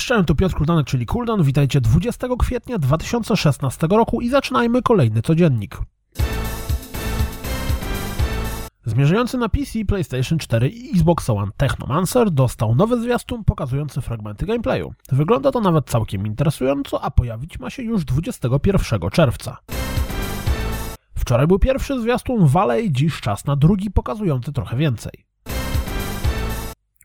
Cześć, tu Piotr Kuldanek, czyli Kuldan. Witajcie 20 kwietnia 2016 roku i zaczynajmy kolejny codziennik. Zmierzający na PC, PlayStation 4 i Xbox One Technomancer dostał nowy zwiastun pokazujący fragmenty gameplayu. Wygląda to nawet całkiem interesująco, a pojawić ma się już 21 czerwca. Wczoraj był pierwszy zwiastun Valley, dziś czas na drugi pokazujący trochę więcej.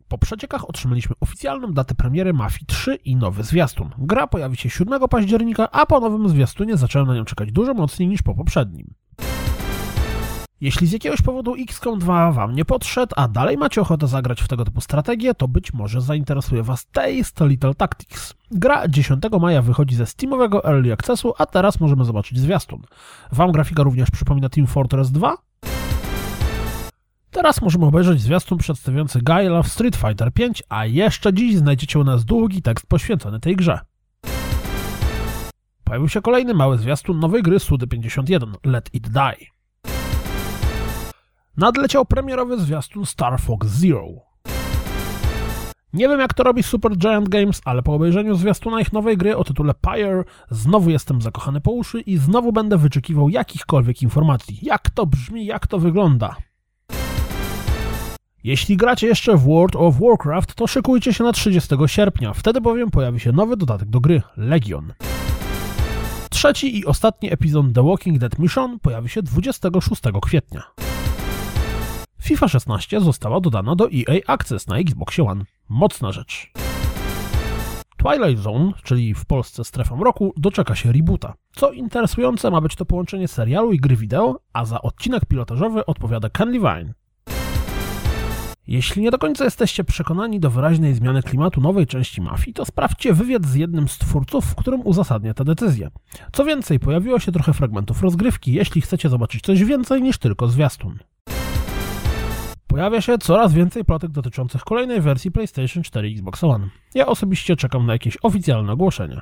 Po przeciekach otrzymaliśmy oficjalną datę premiery Mafii 3 i nowy zwiastun. Gra pojawi się 7 października, a po nowym zwiastunie zacząłem na nią czekać dużo mocniej niż po poprzednim. Jeśli z jakiegoś powodu XCOM 2 Wam nie podszedł, a dalej macie ochotę zagrać w tego typu strategię, to być może zainteresuje Was Taste Little Tactics. Gra 10 maja wychodzi ze Steamowego Early Accessu, a teraz możemy zobaczyć zwiastun. Wam grafika również przypomina Team Fortress 2? Teraz możemy obejrzeć zwiastun przedstawiający Gaila w Street Fighter V, a jeszcze dziś znajdziecie u nas długi tekst poświęcony tej grze. Pojawił się kolejny mały zwiastun nowej gry Sudy 51 Let It Die. Nadleciał premierowy zwiastun Star Fox Zero. Nie wiem jak to robi Super Giant Games, ale po obejrzeniu zwiastuna ich nowej gry o tytule Pyre znowu jestem zakochany po uszy i znowu będę wyczekiwał jakichkolwiek informacji. Jak to brzmi, jak to wygląda. Jeśli gracie jeszcze w World of Warcraft, to szykujcie się na 30 sierpnia, wtedy bowiem pojawi się nowy dodatek do gry Legion. Trzeci i ostatni epizod The Walking Dead Mission pojawi się 26 kwietnia. FIFA 16 została dodana do EA Access na Xbox One. Mocna rzecz. Twilight Zone, czyli w Polsce strefa mroku, doczeka się reboota. Co interesujące, ma być to połączenie serialu i gry wideo, a za odcinek pilotażowy odpowiada Ken Levine. Jeśli nie do końca jesteście przekonani do wyraźnej zmiany klimatu nowej części mafii, to sprawdźcie wywiad z jednym z twórców, w którym uzasadnia tę decyzję. Co więcej, pojawiło się trochę fragmentów rozgrywki, jeśli chcecie zobaczyć coś więcej niż tylko zwiastun. Pojawia się coraz więcej plotek dotyczących kolejnej wersji PlayStation 4 i Xbox One. Ja osobiście czekam na jakieś oficjalne ogłoszenia.